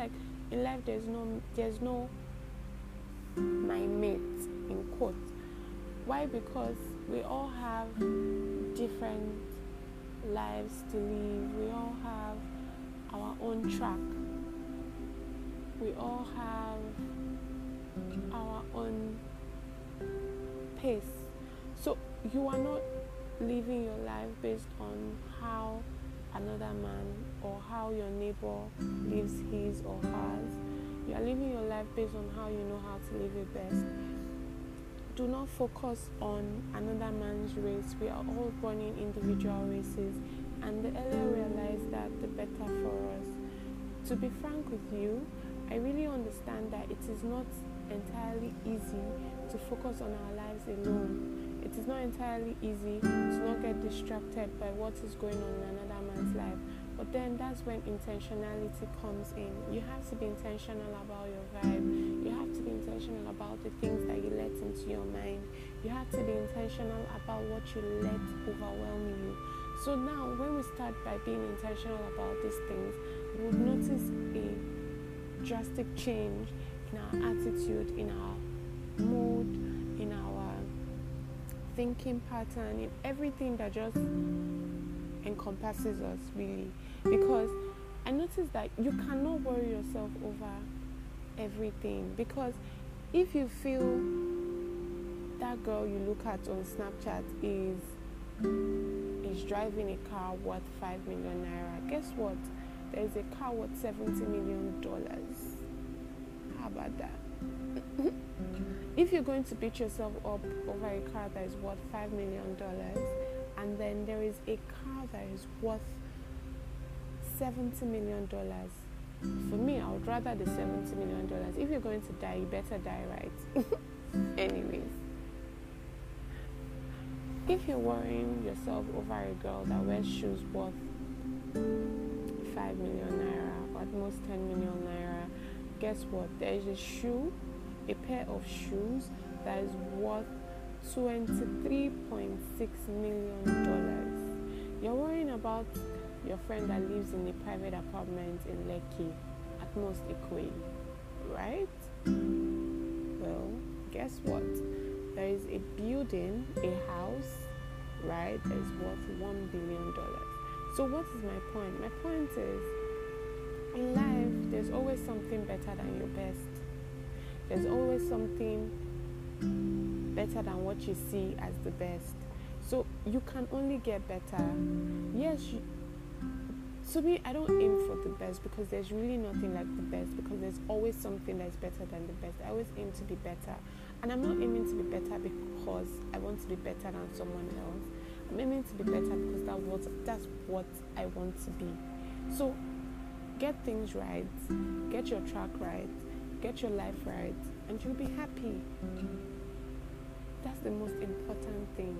like in life there's no there's no my mate in quotes. Why? Because we all have different lives to live. We all have our own track. We all have our own pace. So you are not living your life based on how another man or how your neighbor lives his or hers. You are living your life based on how you know how to live it best. Do not focus on another man's race. We are all running individual races, and the earlier we realize that, the better for us. To be frank with you, I really understand that it is not entirely easy to focus on our lives alone. It is not entirely easy to not get distracted by what is going on in another man's life. But then that's when intentionality comes in. You have to be intentional about your vibe. You have to be intentional about the things that you let into your mind. You have to be intentional about what you let overwhelm you. So now, when we start by being intentional about these things, we would notice a drastic change in our attitude, in our mood, in our thinking pattern, in everything that just encompasses us really. Because I noticed that you cannot worry yourself over everything because if you feel that girl you look at on Snapchat is is driving a car worth five million naira, guess what? There's a car worth seventy million dollars. How about that? Mm-hmm. if you're going to beat yourself up over a car that is worth five million dollars, and then there is a car that is worth seventy million dollars, for me, I would rather the seventy million dollars. If you're going to die, you better die right. Anyways, if you're worrying yourself over a girl that wears shoes worth five million naira, at most ten million naira, guess what? There is a shoe, a pair of shoes that is worth $23.6 million. You're worrying about your friend that lives in a private apartment in Lekki, at most Ikoyi, right? Well, guess what? There is a building, a house, right, that is worth $1 billion. So, what is my point? My point is in life, there's always something better than your best. There's always something better than what you see as the best. So you can only get better. Yes, you, to me, I don't aim for the best because there's really nothing like the best because there's always something that's better than the best. I always aim to be better. And I'm not aiming to be better because I want to be better than someone else. I'm aiming to be better because that what, that's what I want to be. So get things right, get your track right, get your life right, and you'll be happy. That's the most important thing.